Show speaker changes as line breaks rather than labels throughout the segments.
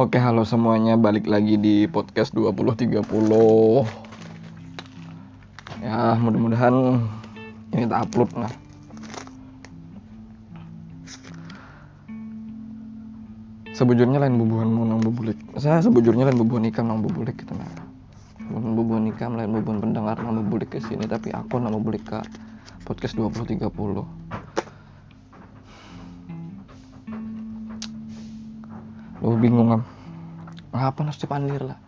Oke, halo semuanya, balik lagi di podcast 2030. Ya, mudah-mudahan ini tak upload nah. Sebujurnya lain bubuhanmu nang bubulik. Saya sebujurnya lain bubuhan ikam nang bubulik gitu nah. Bukan bubuhan ikam lain bubuhan pendengar nang bubulik ke sini tapi aku nang bubulik ke podcast 2030. Lu bingung am. Ngapa harus dipandir lah?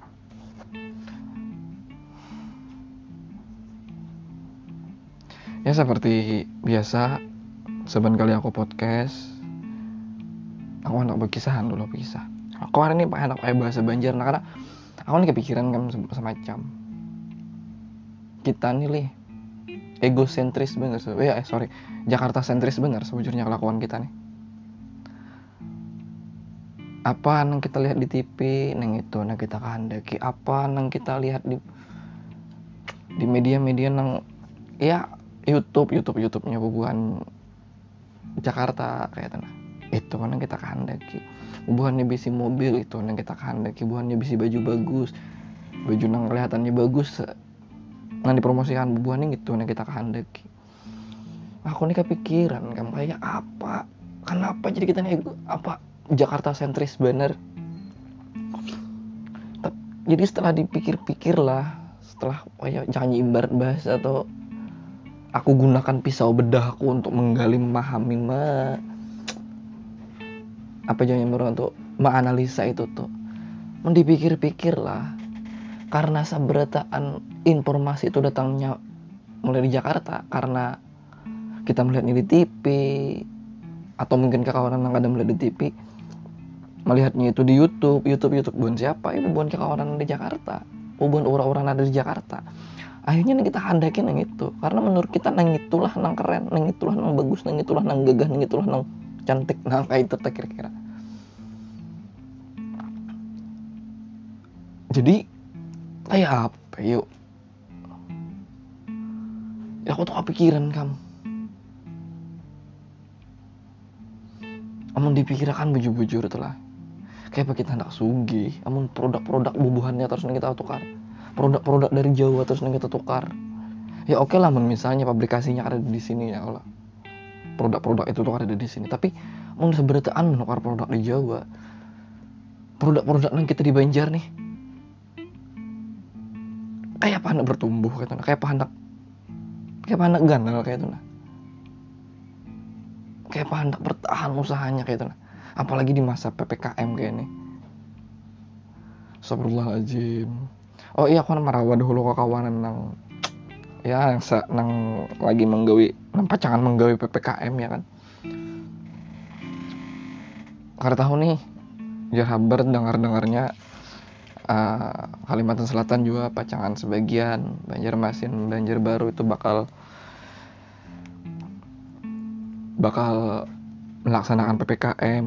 Ya seperti biasa, seban kali aku podcast, aku anak berkisahan dulu berkisah. Aku hari ini anak kayak bahasa Banjar, nah karena aku ini kepikiran kan semacam kita nih lih egosentris bener eh, sorry Jakarta sentris bener sebujurnya kelakuan kita nih apa yang kita lihat di TV neng itu nang kita kehendaki apa yang kita lihat di di media-media nang ya YouTube YouTube YouTube-nya bubuhan Jakarta kayak itu kan yang kita kehendaki bubuhannya bisi mobil itu yang kita kehendaki bubuhannya bisi baju bagus. Baju nang kelihatannya bagus. Nang dipromosikan bubuhannya gitu yang kita kehendaki aku nih kepikiran kan kayak apa? Kenapa jadi kita nih? Apa Jakarta sentris bener. Jadi setelah dipikir-pikir lah setelah oh ya, jangan ibarat bahasa atau aku gunakan pisau bedahku untuk menggali memahami ma apa jangan untuk menganalisa itu tuh. Mendipikir-pikir lah. Karena seberataan informasi itu datangnya mulai di Jakarta karena kita melihatnya di TV atau mungkin kawan yang ada melihat di TV melihatnya itu di YouTube. YouTube YouTube bukan siapa itu bukan kawan di Jakarta? Bukan orang-orang ada di Jakarta. Akhirnya kita handakin yang itu. Karena menurut kita nang itulah nang keren nang itulah nang bagus nang itulah nang gagah nang itulah nang cantik. Nang kayak itu kira-kira. Jadi kayak apa yuk? Ya aku tuh kepikiran kamu amun dipikirkan bujur-bujur itulah kayak kita hendak sugi? Amun produk-produk bubuhannya terus kita tukar. Produk-produk dari Jawa terus kita tukar. Ya oke okay lah misalnya pabrikasinya ada di sini ya Allah. Produk-produk itu tuh ada di sini. Tapi amun seberataan menukar produk di Jawa? Produk-produk yang kita di Banjar nih? Kayak apa hendak bertumbuh kayak kayak apa hendak kayak apa hendak ganal kayak itu nah? Kayak apa hendak bertahan usahanya kayak itu nah apalagi di masa ppkm kayak ini Astagfirullahaladzim. Oh iya aku marawa dulu ke kawanan nang. Ya yang sa, nang lagi menggawi nang pacangan menggawi ppkm ya kan? Karena tahu nih ya habar dengar dengarnya uh, Kalimantan Selatan juga pacangan sebagian. Banjarmasin Banjarbaru itu bakal bakal melaksanakan PPKM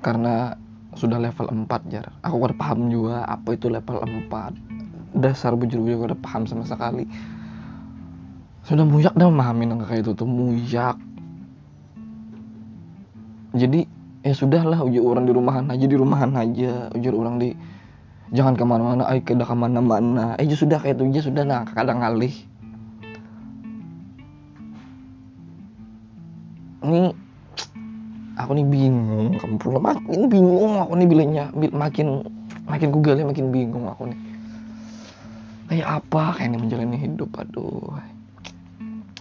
karena sudah level 4 jar. Aku udah paham juga apa itu level 4 dasar bujur-bujur udah paham sama sekali. Sudah muyak dah memahami kayak itu tuh muyak. Jadi ya sudahlah ujur orang di rumahan aja di rumahan aja. Ujur orang di jangan ke mana-mana ayo ke ke mana-mana. Eh sudah kayak itu aja sudah nah kadang ngalih ini aku nih bingung kamu perlu makin bingung aku nih bilangnya makin makin kugali makin bingung aku nih. Kayak apa? Kayak ini menjalani hidup aduh.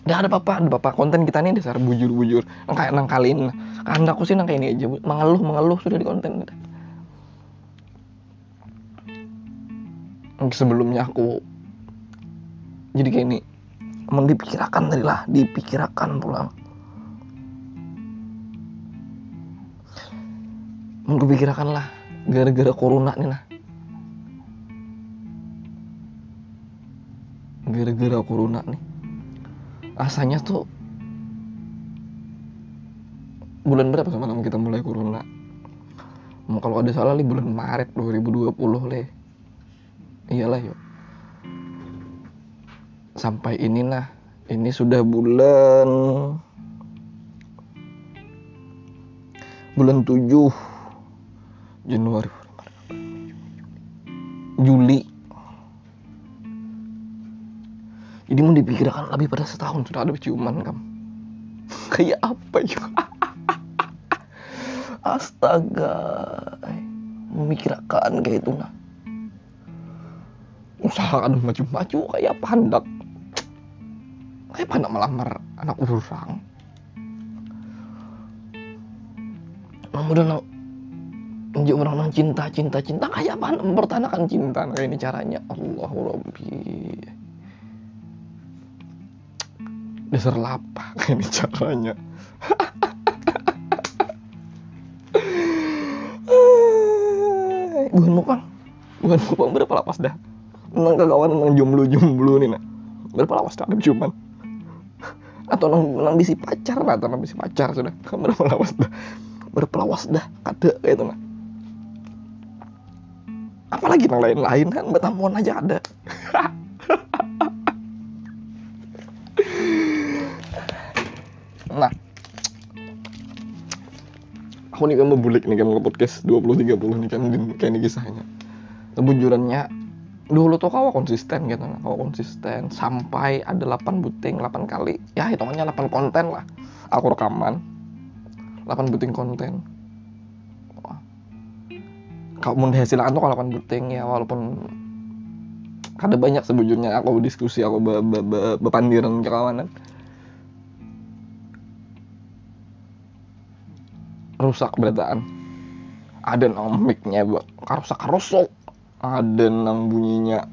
Gak ada apa-apa, ada apa-apa. Konten kita nih dasar bujur-bujur. Kayak nangkalin anda aku sih nang ini aja. Mengeluh mengeluh sudah di konten sebelumnya aku jadi kayak ini. Mau dipikirkan tadi lah dipikirkan pulang mau dipikirkan lah gara-gara corona nih lah. Gara-gara corona nih rasanya tuh bulan berapa sama kita mulai corona? Mau kalau ada salah nih bulan Maret 2020 leh iyalah yuk. Sampai ini nah ini sudah bulan bulan 7 Januari. Juli. Jadi mau dipikirkan lebih pada setahun sudah ada ciuman kam. Kayak apa ya? Astaga. Memikirkan kayak itu nah usahakan maju-maju kayak pandak kayak pandak melamar anak kemudian menjadi orang cinta cinta cinta. Kayak apa? Mempertahankan cinta. Nah, ini caranya. Allah Rabbi. Dasar lapar kayak ini caranya. Bukan mukang bukan mukang berapa lapas dah? Nang kekawan nang jomblo jomblo nih nak. Berapa lapas dah? Cuman atau nang nang bisi pacar lah atau nang bisi pacar sudah. Berapa lawas dah? Berpelawas dah? Ada kayak itu nah apalagi yang lain-lain kan betamuan aja ada. Nah. Aku nih kan membulik nih kan ke podcast 20-30 nih kan kayak ini kisahnya. Kebujurannya dulu tuh kau konsisten gitu kau konsisten. Sampai ada 8 buting 8 kali. Ya hitungannya 8 konten lah. Aku rekaman 8 buting konten kalau mau dihasilkan tuh kalau 8 buting ya walaupun ada banyak sebujurnya aku diskusi aku be, be, be, bepandiran kawanan. Rusak berataan ada nang mic-nya karusak karusok ada nang bunyinya.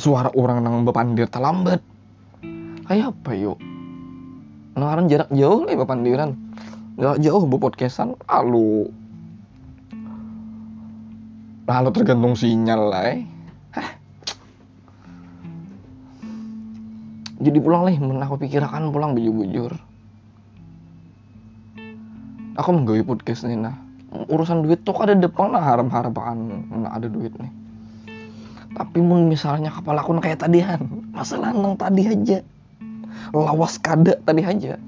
Suara orang nang bepandir terlambat. Kayak apa yuk? Nangaran jarak jauh lah bepandiran jarak jauh bu podcastan. Lalu lalu tergantung sinyal lah eh. jadi pulang lah men. Aku pikirkan pulang bujur-bujur. Aku menggawe podcast nih nah. Urusan duit tuh ada depan nah. Harap harapan nah ada duit nih. Tapi mun misalnya kepala aku kayak tadian masalah nang tadi aja. Lawas kada tadi aja.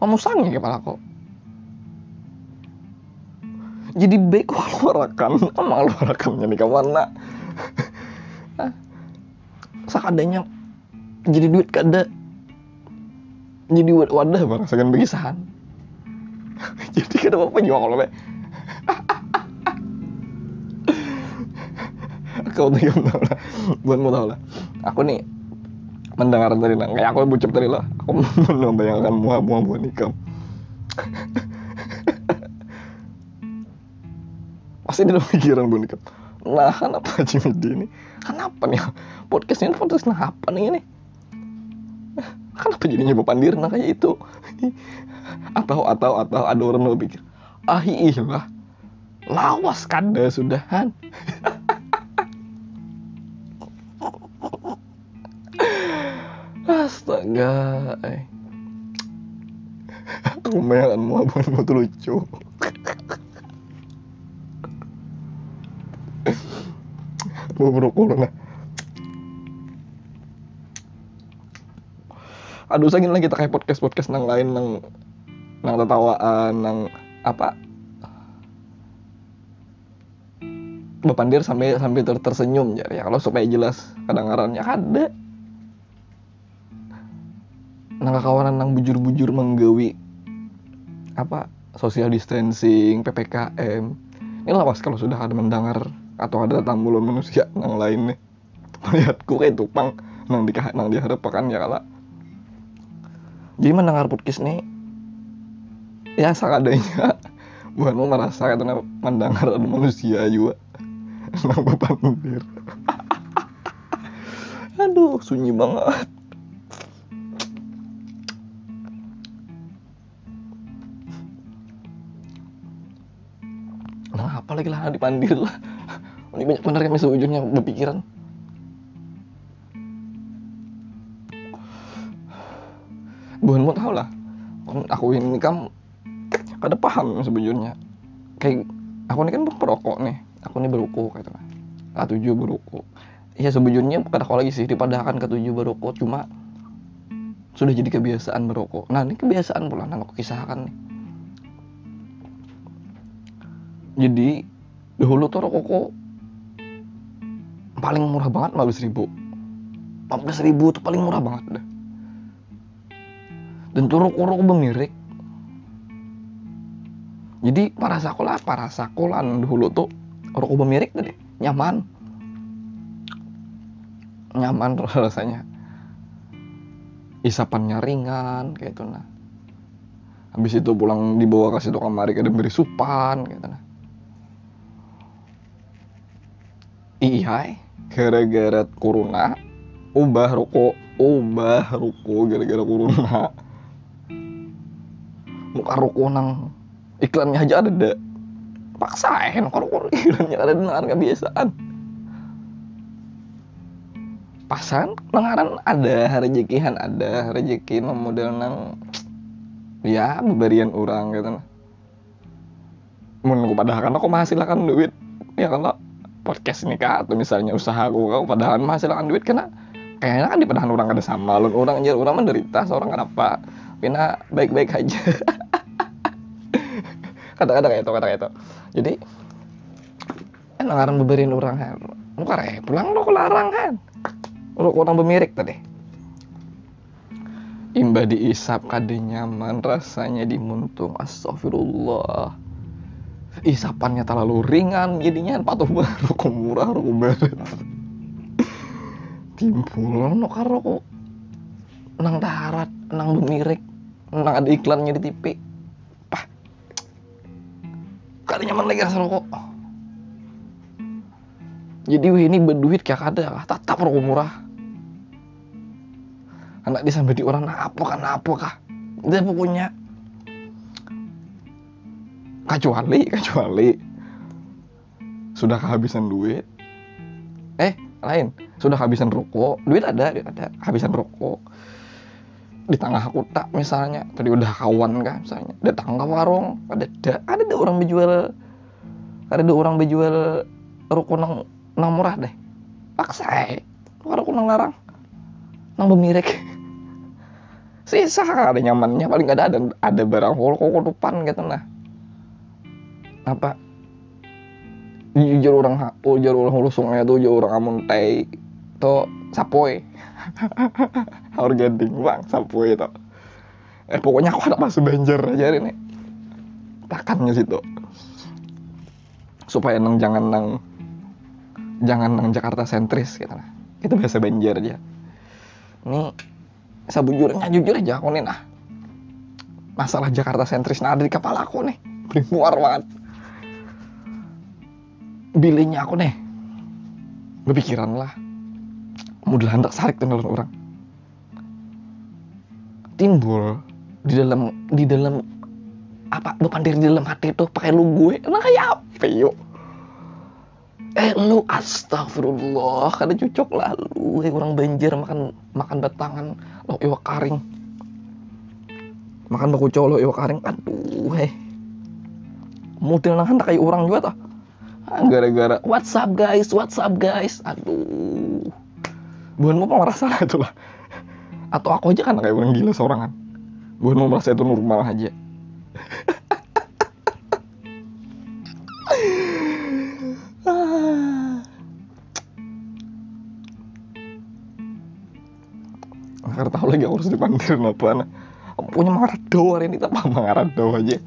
Memusangnya kepala kok jadi baik keluarkan emang keluarkannya nih kawan sakadanya jadi duit kada. Jadi wadah merasakan begisahan jadi kada apa juga kalau kau tuh yang tahu lah. Buat mau tahu lah. Aku nih mendengar tadi lah kayak aku bucap tadi lah. Aku membayangkan muah muah buat nikah pasti dia pikiran bu nikah nah kenapa Jimmy ini? Kenapa nih? Podcast ini podcast nah apa nih ini? Kenapa jadinya bepandir nah kayak itu. Atau atau atau ada orang mau pikir ah iya lawas kada sudahan. Astaga eh. aku mau buat mau lucu berukul nah aduh sakit lagi kita kayak podcast podcast nang lain nang nang tertawaan nang apa? Bepandir sampai sampai ter tersenyum ya. Kalau supaya jelas kedengarannya. Ada. Nang kawanan nang bujur-bujur menggawi apa social distancing ppkm ini lawas kalau sudah ada mendengar atau ada tamu manusia nang lain nih. Melihatku kayak tupang nang di nang diharapkan ya kala. Jadi mendengar podcast nih? Ya sakadanya bukan mau merasa karena mendengar ada manusia juga. Nang bepandir aduh sunyi banget. Nah apa lagi lah dipandir lah ini banyak benar kami seujungnya berpikiran. Bukan mau tahu lah. Aku ini kan kada paham sebujurnya kayak aku ini kan perokok nih. Aku ini berukuk gitu kan. Tujuh berukuk ya sebujurnya kada kau lagi sih dipadakan ke tujuh berukuk cuma sudah jadi kebiasaan merokok. Nah ini kebiasaan pula yang aku kisahkan nih. Jadi dahulu tuh rokok paling murah banget 15 ribu 15 ribu tuh paling murah banget dah. Dan rokok-rokok bemirik jadi para sekolah para sekolah dulu tuh rokok bemirik tadi nyaman. Nyaman rasanya. Isapannya ringan kayak itu nah. Habis itu pulang dibawa ke situ kamar ada beri supan kayak itu nah. Iya gara-gara corona ubah rokok ubah rokok gara-gara corona. Muka rokok nang iklannya aja ada deh paksain kalau iklannya ada dengar kebiasaan. Pasan lengaran ada rezekihan ada rezeki model nang ya bebarian orang gitu mun aku padahal kan aku menghasilkan duit ya kalau podcast ini kak atau misalnya usaha aku kau padahal menghasilkan duit karena kayaknya kan di padahal orang ada sama lalu orang aja orang menderita seorang kenapa karena baik-baik aja kata-kata kayak itu kata kayak itu jadi kan lengaran bebarian orang kan muka reh pulang lo larang kan Rokok orang bemirik tadi. Imba diisap kade nyaman rasanya di muntung. Astagfirullah. Isapannya terlalu ringan jadinya patuh rokok murah rokok barat. Timbul no rokok nang darat, nang bemirik, nang ada iklannya di TV. Pah. Kade nyaman lagi rasa rokok. Jadi ini berduit kayak ada tetap rokok murah anak dia sampai di orang apa kan apa kah dia pokoknya kecuali kecuali sudah kehabisan duit. Eh lain. Sudah kehabisan rokok. Duit ada duit ada. Kehabisan rokok. Di tengah kota misalnya. Tadi udah kawan kan misalnya. Datang ke warung ada ada ada ada orang berjual ada ada orang berjual rokok nang nang murah deh. Paksa eh. Rokok nang larang. Nang bemirek sisa ada nyamannya. Paling ada ada, ada barang hol kok depan gitu nah apa? Jujur orang jujur orang hulu sungai tuh jujur orang amun teh to sapoy ganti bang sapoy itu eh pokoknya aku ada masuk banjir aja ini. Takannya situ supaya nang jangan nang jangan nang Jakarta sentris gitu nah itu biasa banjir aja. Ini sebujurnya jujur aja aku nih nah. Masalah Jakarta sentris nah ada di kepala aku nih. Muar banget bilingnya aku nih. Berpikiran lah. Modal hendak sarik dengan orang. Timbul di dalam di dalam apa depan diri di dalam hati tuh pakai lu gue. Nah kayak apa yuk eh lu astagfirullah kada cocok lah lu. Eh, orang banjir makan makan batangan lo iwak karing. Makan baku colo iwak karing. Aduh heh. Model nang kayak orang juga tuh gara-gara WhatsApp guys WhatsApp guys. Aduh. Bukan mau merasa lah atau aku aja kan kayak orang gila seorangan bukan mau merasa itu normal aja. Karena tahu lagi harus dipanggil apa nah. Punya marado hari ini tak marado aja.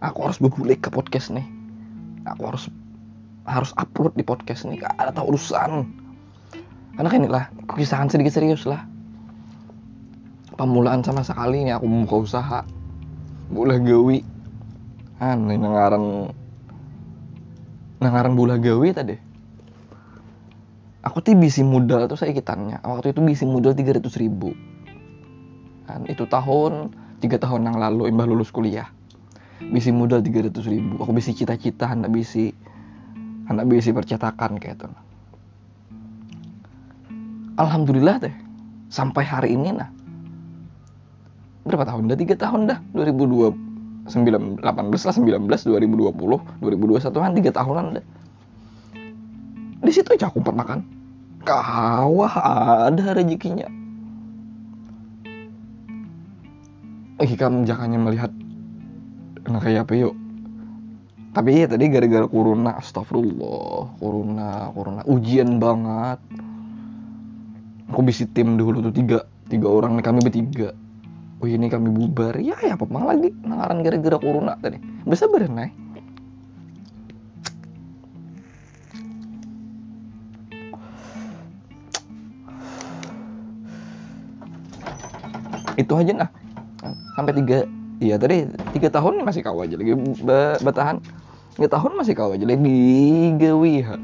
Aku harus berbalik ke podcast nih. Aku harus harus upload di podcast nih gak ada tahu urusan. Karena kan inilah kisahan sedikit serius lah. Pemulaan sama sekali ini aku membuka usaha. Bola gawi. Ini nangaran nangaran bola gawi tadi. Aku tuh bisi modal tuh saya ikitannya waktu itu bisi modal 300 ribu. Kan itu tahun tiga tahun yang lalu imbah lulus kuliah. Bisi modal 300 ribu. Aku bisi cita-cita hendak bisi hendak bisi percetakan kayak itu alhamdulillah deh sampai hari ini nah. Berapa tahun? Dah tiga tahun dah. 2020 18 lah 19 2020 2021 kan tiga tahunan dah di situ aja aku makan kawah ada rezekinya. Kamu jangan melihat nah kayak apa yuk tapi ya tadi gara-gara corona astagfirullah corona corona. Ujian banget. Aku bisa tim dulu tuh tiga tiga orang nih kami bertiga. Oh ini kami bubar. Ya ya apa lagi nangaran gara-gara corona tadi. Bisa berenai itu aja nah. Sampai tiga iya tadi tiga tahun masih kau aja lagi bertahan tiga tahun masih kau aja. Lagi gawi ha.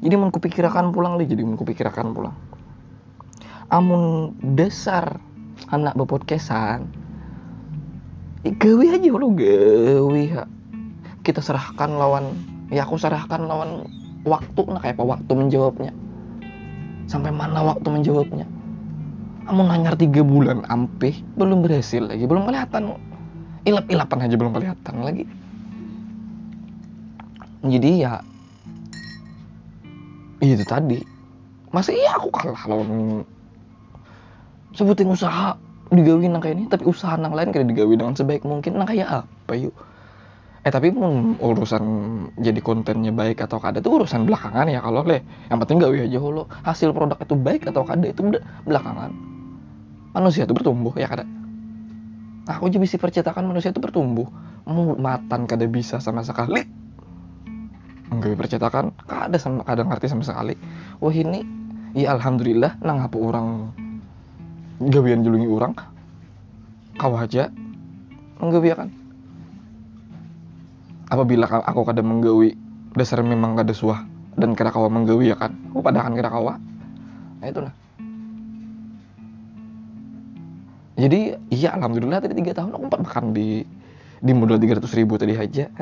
jadi mau kupikirakan pulang deh jadi mau kupikirakan pulang. Amun dasar anak bepodcastan gawi aja lo gawi ha. kita serahkan lawan ya aku serahkan lawan waktu nah kayak apa waktu menjawabnya. Sampai mana waktu menjawabnya. Kamu nanyar tiga bulan ampe belum berhasil lagi belum kelihatan. Ilap ilapan aja belum kelihatan lagi jadi ya itu tadi. Masih iya aku kalah lawan sebutin usaha digawin nang kayak ini tapi usaha nang lain kayak digawin dengan sebaik mungkin. Nang kayak apa yuk? Eh tapi pun urusan jadi kontennya baik atau kada itu urusan belakangan ya kalau leh yang penting gawe aja lo hasil produk itu baik atau kada itu belakangan. Manusia itu bertumbuh ya kada? Aku juga bisa percetakan manusia itu bertumbuh. Mau matan kada bisa sama sekali enggak percetakan kada sama kada ngerti sama sekali. Wah ini ya alhamdulillah nang apa orang gawian julungi orang. Kau aja. Enggak kan apabila aku kada menggawi dasar memang kada suah dan kada kawa menggawi ya kan? Aku padakan kada kawa. Nah itu nah jadi iya alhamdulillah tadi tiga tahun aku empat makan di di modal tiga ratus ribu tadi aja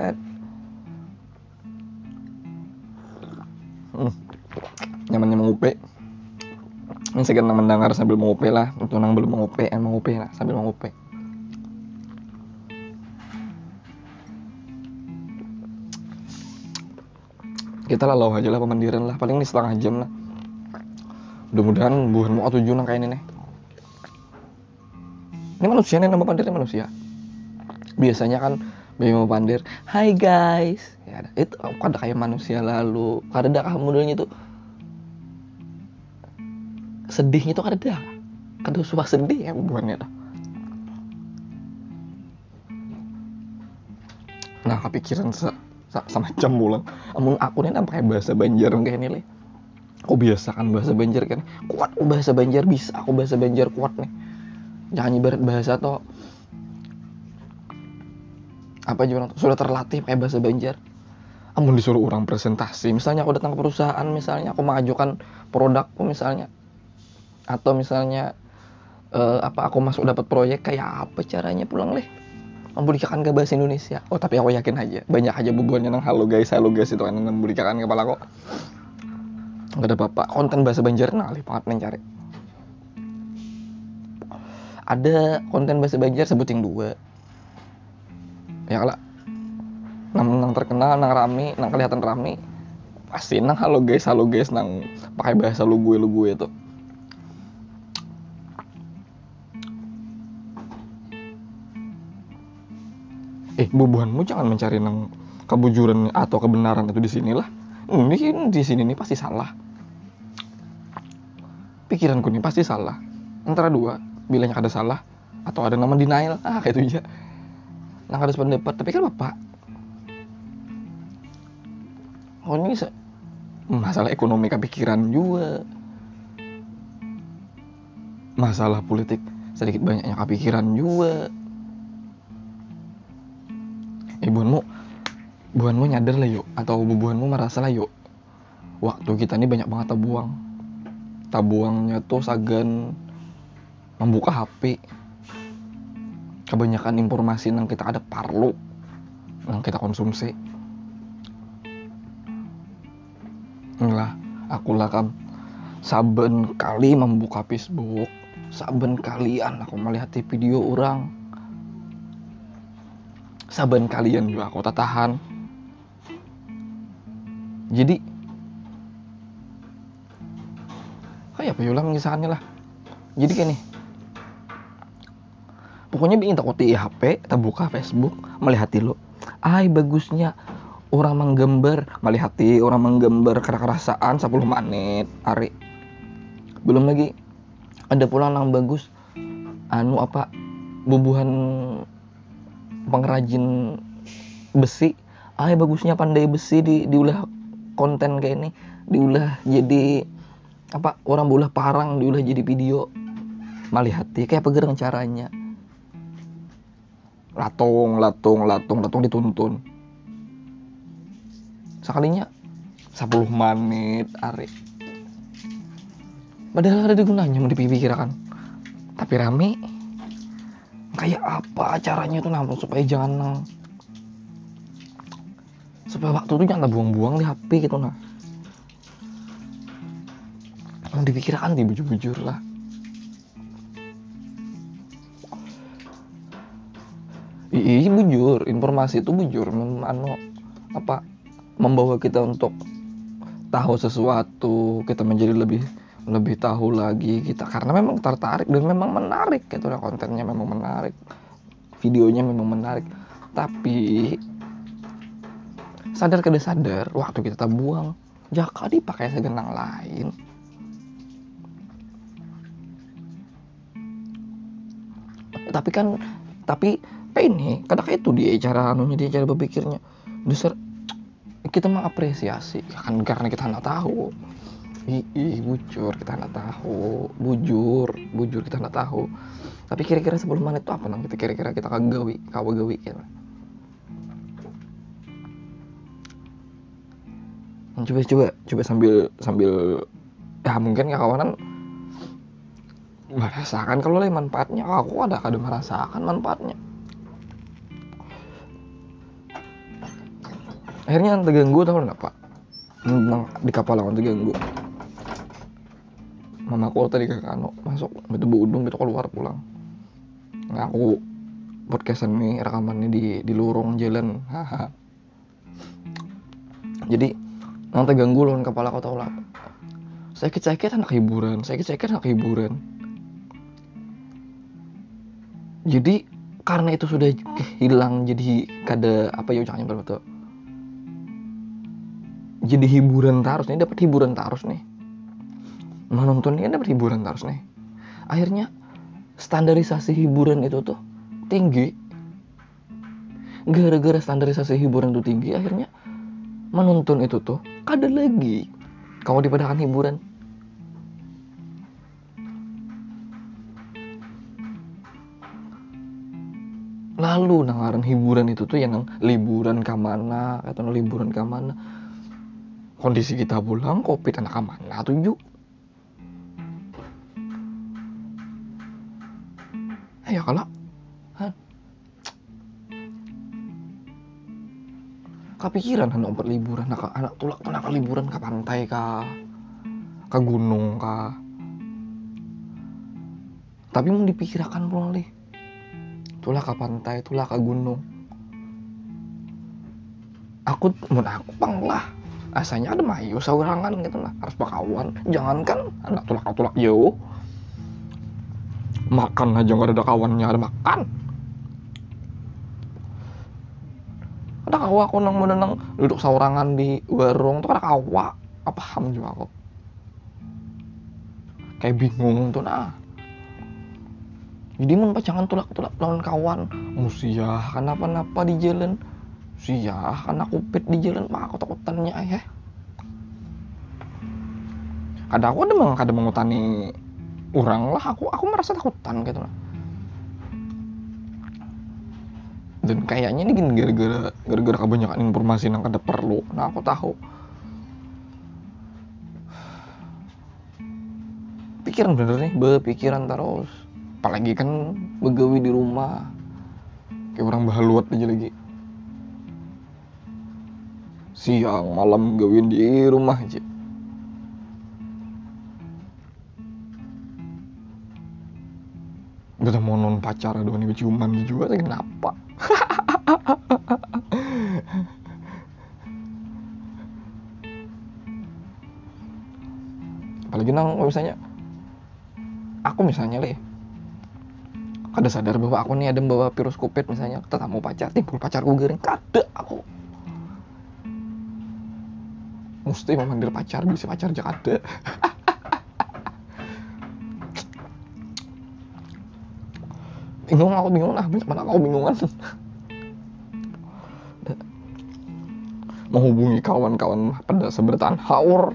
nyaman nyaman upe ini kena mendengar sambil mengupe lah. Untuk nang belum mengupe yang mengupe lah sambil mengupe. Kita lalau aja lah pemandiran lah. Paling ini setengah jam lah. Mudah-mudahan bukan mau tujuh nang kayak ini. Nih ini manusia nih nama pandir manusia. Biasanya kan Bimo Pandir Hai guys. Ya itu ada kayak manusia lalu? Ada dah modelnya itu sedihnya itu ada. Ada suah sedih ya dah nah kepikiran se, sama jam bulan amun aku nih nampak bahasa Banjar kayak ini aku biasa kan bahasa Banjar kan. Kuat aku bahasa Banjar bisa aku bahasa Banjar kuat nih. Jangan ibarat bahasa atau apa juga sudah terlatih kayak bahasa Banjar. Amun disuruh orang presentasi. Misalnya aku datang ke perusahaan misalnya aku mengajukan produkku misalnya atau misalnya uh, apa aku masuk dapat proyek kayak apa caranya pulang leh? Memberikan ke bahasa Indonesia. Oh tapi aku yakin aja banyak aja bubuannya nang halo guys halo guys itu kan memberikan kepala kok nggak ada apa-apa. Konten bahasa Banjar nah banget mencari ada konten bahasa Banjar sebutin dua. Ya kalau nang, nang terkenal nang rame nang kelihatan rame. Pasti nang halo guys halo guys nang pakai bahasa lu gue lu gue tuh eh bubuhanmu jangan mencari nang kebujuran atau kebenaran itu di sinilah. Ini di sini nih pasti salah. Pikiranku nih pasti salah. Antara dua bilangnya ada salah atau ada nama denial. Ah kayak itu aja. Nah ada pendapat tapi kan bapak. Oh ini masalah ekonomi kepikiran juga. Masalah politik sedikit banyaknya kepikiran juga buanmu nyadar lah yuk. Atau bubuanmu merasa lah yuk. Waktu kita ini banyak banget tabuang tabuangnya tuh sagan membuka HP kebanyakan informasi yang kita ada perlu yang kita konsumsi. Lah aku lah kan saben kali membuka Facebook. Saben kalian aku melihat video orang. Saben kalian juga aku tahan jadi kayak apa ya ulang misalnya lah. Jadi gini pokoknya bikin takuti HP kita buka Facebook melihat lo. Ay bagusnya orang menggambar. Melihat orang menggambar kerasaan 10 menit hari belum lagi ada pula yang bagus anu apa bubuhan pengrajin besi. Ay bagusnya pandai besi di diulah konten kayak ini diulah jadi apa orang bulah parang diulah jadi video. Malihati kayak pegerang caranya? Latung latung latung latung dituntun. Sekalinya 10 menit hari padahal ada gunanya mau dipikirkan. Tapi rame. Kayak apa caranya tuh nampung supaya jangan supaya waktu tuh jangan buang-buang di HP gitu nah yang dipikirkan di bujur-bujur lah. Iya bujur. Informasi itu bujur. Mem, anu apa membawa kita untuk tahu sesuatu kita menjadi lebih lebih tahu lagi kita. Karena memang tertarik dan memang menarik gitu lah kontennya memang menarik. Videonya memang menarik. Tapi sadar kada sadar waktu kita buang jaka dipakai segenang lain. Tapi kan tapi ini kadang itu dia cara anunya dia cara berpikirnya. Besar kita mengapresiasi ya kan karena kita nggak tahu. Ih, bujur kita nggak tahu. Bujur bujur kita nggak tahu. Tapi kira-kira sebelum menit itu apa nang? Kita kira-kira kita kagawi kawagawi gitu coba coba coba sambil sambil ya mungkin kawanan merasakan kalau lain manfaatnya. Aku ada kadang merasakan manfaatnya. Akhirnya terganggu tau kenapa Nang, di kapal lawan terganggu. Mama aku tadi ke kano masuk betul budung betul keluar pulang. Nah aku podcastan nih rekamannya di di lorong jalan haha jadi nang terganggu lawan kepala aku tau lah sakit-sakit anak hiburan sakit-sakit anak hiburan. Jadi karena itu sudah hilang jadi kada apa ya ucapnya betul jadi hiburan terus nih dapat hiburan terus nih. Menonton ini dapat hiburan terus nih. Akhirnya standarisasi hiburan itu tuh tinggi. Gara-gara standarisasi hiburan itu tinggi akhirnya menonton itu tuh kada lagi. Kamu dipadakan hiburan. Lalu nangaran hiburan itu tuh yang liburan ke mana atau liburan ke mana. Kondisi kita pulang covid anak mana tujuh. Ayo kalau kepikiran anak berliburan anak anak tulak tuh anak liburan ke pantai kah ke gunung kah tapi mau dipikirkan boleh tulah ke pantai tulah ke gunung. Aku mau aku pang lah. Asanya ada mayu saurangan gitu lah. Harus bakawan jangankan anak tulak tulak jauh makan aja nggak ada kawannya ada makan kawa aku nang menenang duduk saurangan di warung tuh ada kawa. Apa paham juga aku. Kayak bingung tuh nah. Jadi mun jangan tulak tulak lawan kawan. Musia kenapa-napa di jalan. Sia, karena kupit di jalan mah aku takutannya ya. Ada aku ada memang ada mengutani orang lah. Aku aku merasa takutan gitu lah. Dan kayaknya ini gini gara-gara gara-gara kebanyakan informasi yang ada perlu. Nah aku tahu. Pikiran bener nih, berpikiran terus. Apalagi kan begawi di rumah. Kayak orang bahaluat aja lagi siang malam gawin di rumah aja udah mau non pacar doang nih ciuman juga kenapa apalagi nang misalnya. Aku misalnya leh kada sadar bahwa aku nih ada bawa virus covid misalnya. Tetamu pacar timbul pacarku gering. Kada aku. Mesti memanggil pacar bisa pacar Jakarta bingung aku bingung lah. Mana aku bingungan menghubungi kawan-kawan pada seberatan haur.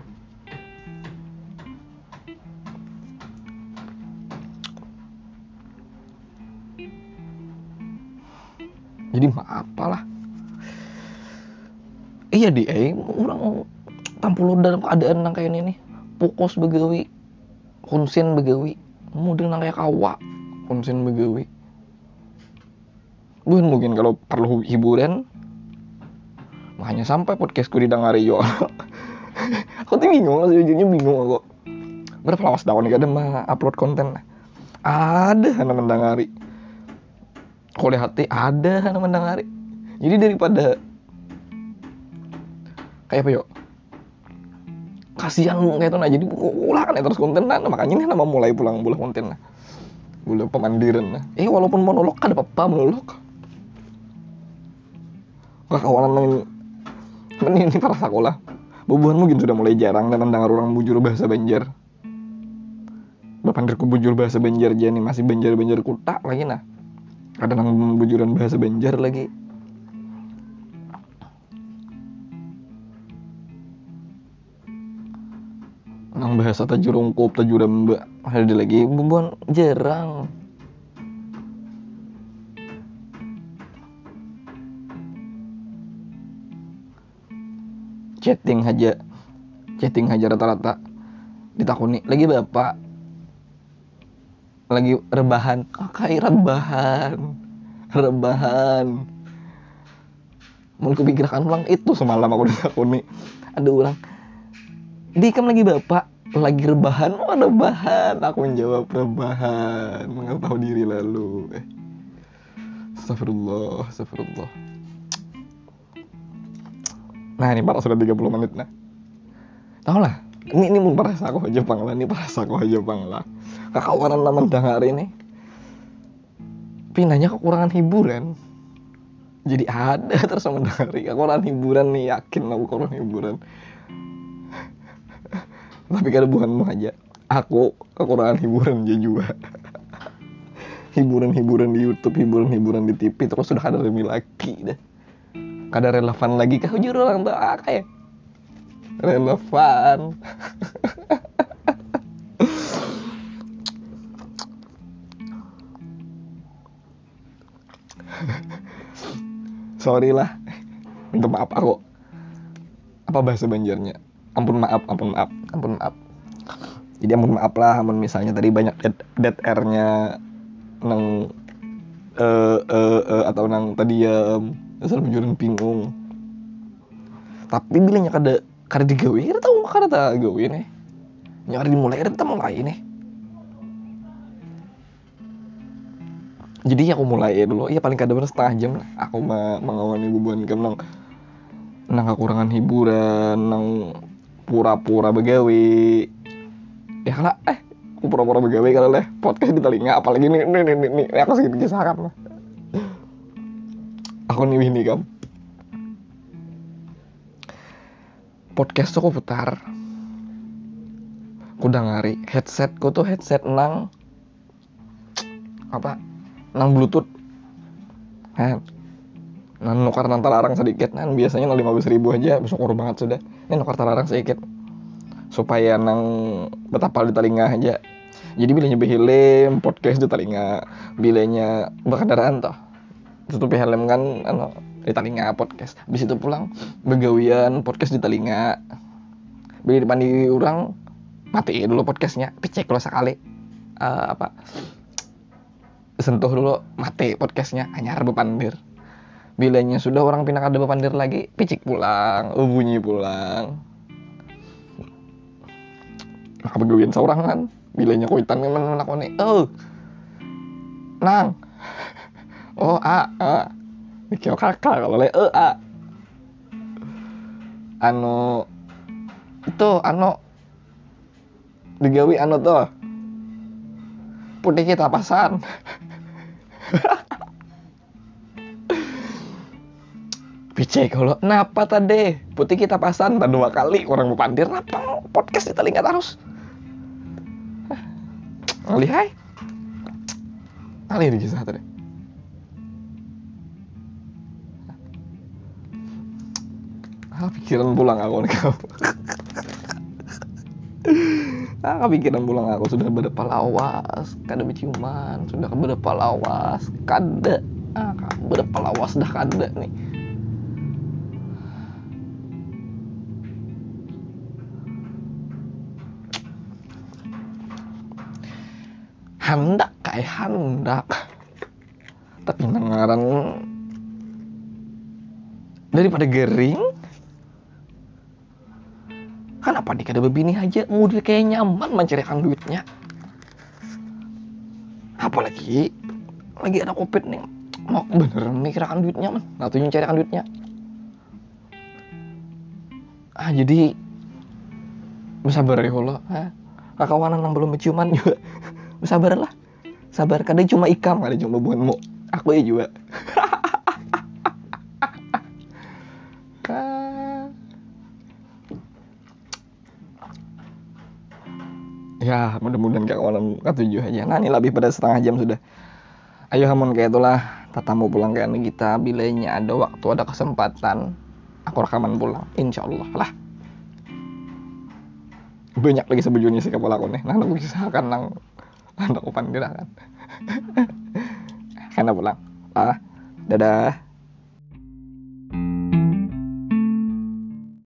Jadi maaf lah iya di eh orang tampul dalam keadaan nang kayak ini pukos begawi kunsin begawi model nang kayak kawa kunsin begawi. Bukan mungkin kalau perlu hiburan makanya sampai podcastku didengari yo. Aku tuh bingung sejujurnya bingung aku. Berapa lawas tahun nih kadang mah upload konten? Ada anak mendengari kalau hati ada anak mendengari jadi daripada kayak apa yuk kasihan kayak itu nah jadi ulah kan ya terus konten nah makanya ini nama mulai pulang bulan konten nah. Bulan pemandiran nah. Eh walaupun monolog ada apa monolog? Kawanan ini, ini para sekolah. Bubuhan mungkin sudah mulai jarang dan mendengar orang bujur bahasa Banjar. Bapak bujur bahasa Banjar jadi masih Banjar-Banjar kutak lagi nah. Ada nang bujuran bahasa Banjar lagi. Nang bahasa tajurungkup tajuramba. Ada lagi bubuhan jarang chatting aja chatting aja rata-rata ditakuni lagi bapak lagi rebahan. Kakak rebahan rebahan. Mau kepikiran ulang itu semalam aku ditakuni ada orang di kam lagi bapak lagi rebahan oh rebahan. Aku menjawab rebahan. Mengetahui diri lalu. Eh. Astagfirullah, astagfirullah. Nah ini para sudah 30 menit nah. Tahu lah, ini ini pun para aku aja lah, ini para aku aja lah. Kakawanan nama hari ini. Pinanya kekurangan hiburan. Jadi ada terus sama dari kekurangan hiburan nih yakin aku kekurangan hiburan. Tapi kada bukan aja. Aku kekurangan hiburan aja juga. hiburan-hiburan di YouTube, hiburan-hiburan di TV terus sudah ada lebih lagi deh kada relevan lagi kau juru orang tua kayak relevan. Sorry lah. Minta maaf aku. Apa bahasa banjarnya? Ampun maaf ampun maaf ampun maaf. Jadi ampun maaf lah ampun. Misalnya tadi banyak dead, dead airnya nang eh uh, uh, uh, atau nang tadi ya um, asal menjuran bingung. Tapi bilangnya kada kada digawe kada tahu kada tak gawe nih kada dimulai tak mulai nih jadi aku mulai dulu ya paling kada setengah jam lah. Aku mah mengawani bubuan kem nang nang kekurangan hiburan nang pura-pura begawe. Ya kalau eh pura-pura begawe kalau leh podcast di telinga apalagi ini ini ini, ini aku sedikit kisaran lah aku nih ini kam podcast tuh aku putar. Aku udah ngari. Headsetku tuh headset nang apa nang bluetooth. Kan nah nukar nang larang sedikit. Nah biasanya nang belas ribu aja bersyukur banget sudah. Ini nukar larang sedikit. Supaya nang betapa di telinga aja. Jadi bilanya behilim podcast di telinga. Bilanya berkendaraan toh tutupi helm kan ano, di telinga podcast. Habis itu pulang begawian podcast di telinga. Beli depan di orang mati dulu podcastnya. Pecek kalau sekali. Uh, apa? Sentuh dulu mati podcastnya. Hanya harus pandir. Bilanya sudah orang pindah ada pandir lagi picik pulang oh, bunyi pulang. Maka begawian seorang kan. Bilanya kuitan memang nih. Oh nang oh a a. Mikir kakak kalau le e a. Anu itu anu digawi anu tuh putih kita pasan. Pice kalau napa tadi putih kita pasan tak dua kali orang pandir napa? Podcast di telinga terus. Hai alih di kisah tadi ah pikiran pulang aku kau ah kepikiran pulang aku sudah berapa lawas kada berciuman sudah berapa lawas kada ah berapa lawas dah kada nih. Hendak kayak hendak tapi nangaran daripada gering kan apa dikada begini aja? Mudah kayak nyaman mencarikan duitnya. Apalagi lagi ada covid nih. Mau bener mikirkan duitnya man atau mencarikan duitnya. Ah jadi bersabar ya Allah ah, kawanan yang belum menciuman juga. Sabar lah sabar kadang cuma ikam kadang cuma buanmu aku ya juga ya mudah-mudahan kawan ketujuh aja. Nah ini lebih pada setengah jam sudah. Ayo hamun kayak itulah. Tatamu pulang ke kita. Bilanya ada waktu ada kesempatan. Aku rekaman pulang. Insya Allah lah. Banyak lagi sebujurnya sih kapal aku nih. Nah aku kisahkan nang anak upan gerakan karena pulang. Ah dadah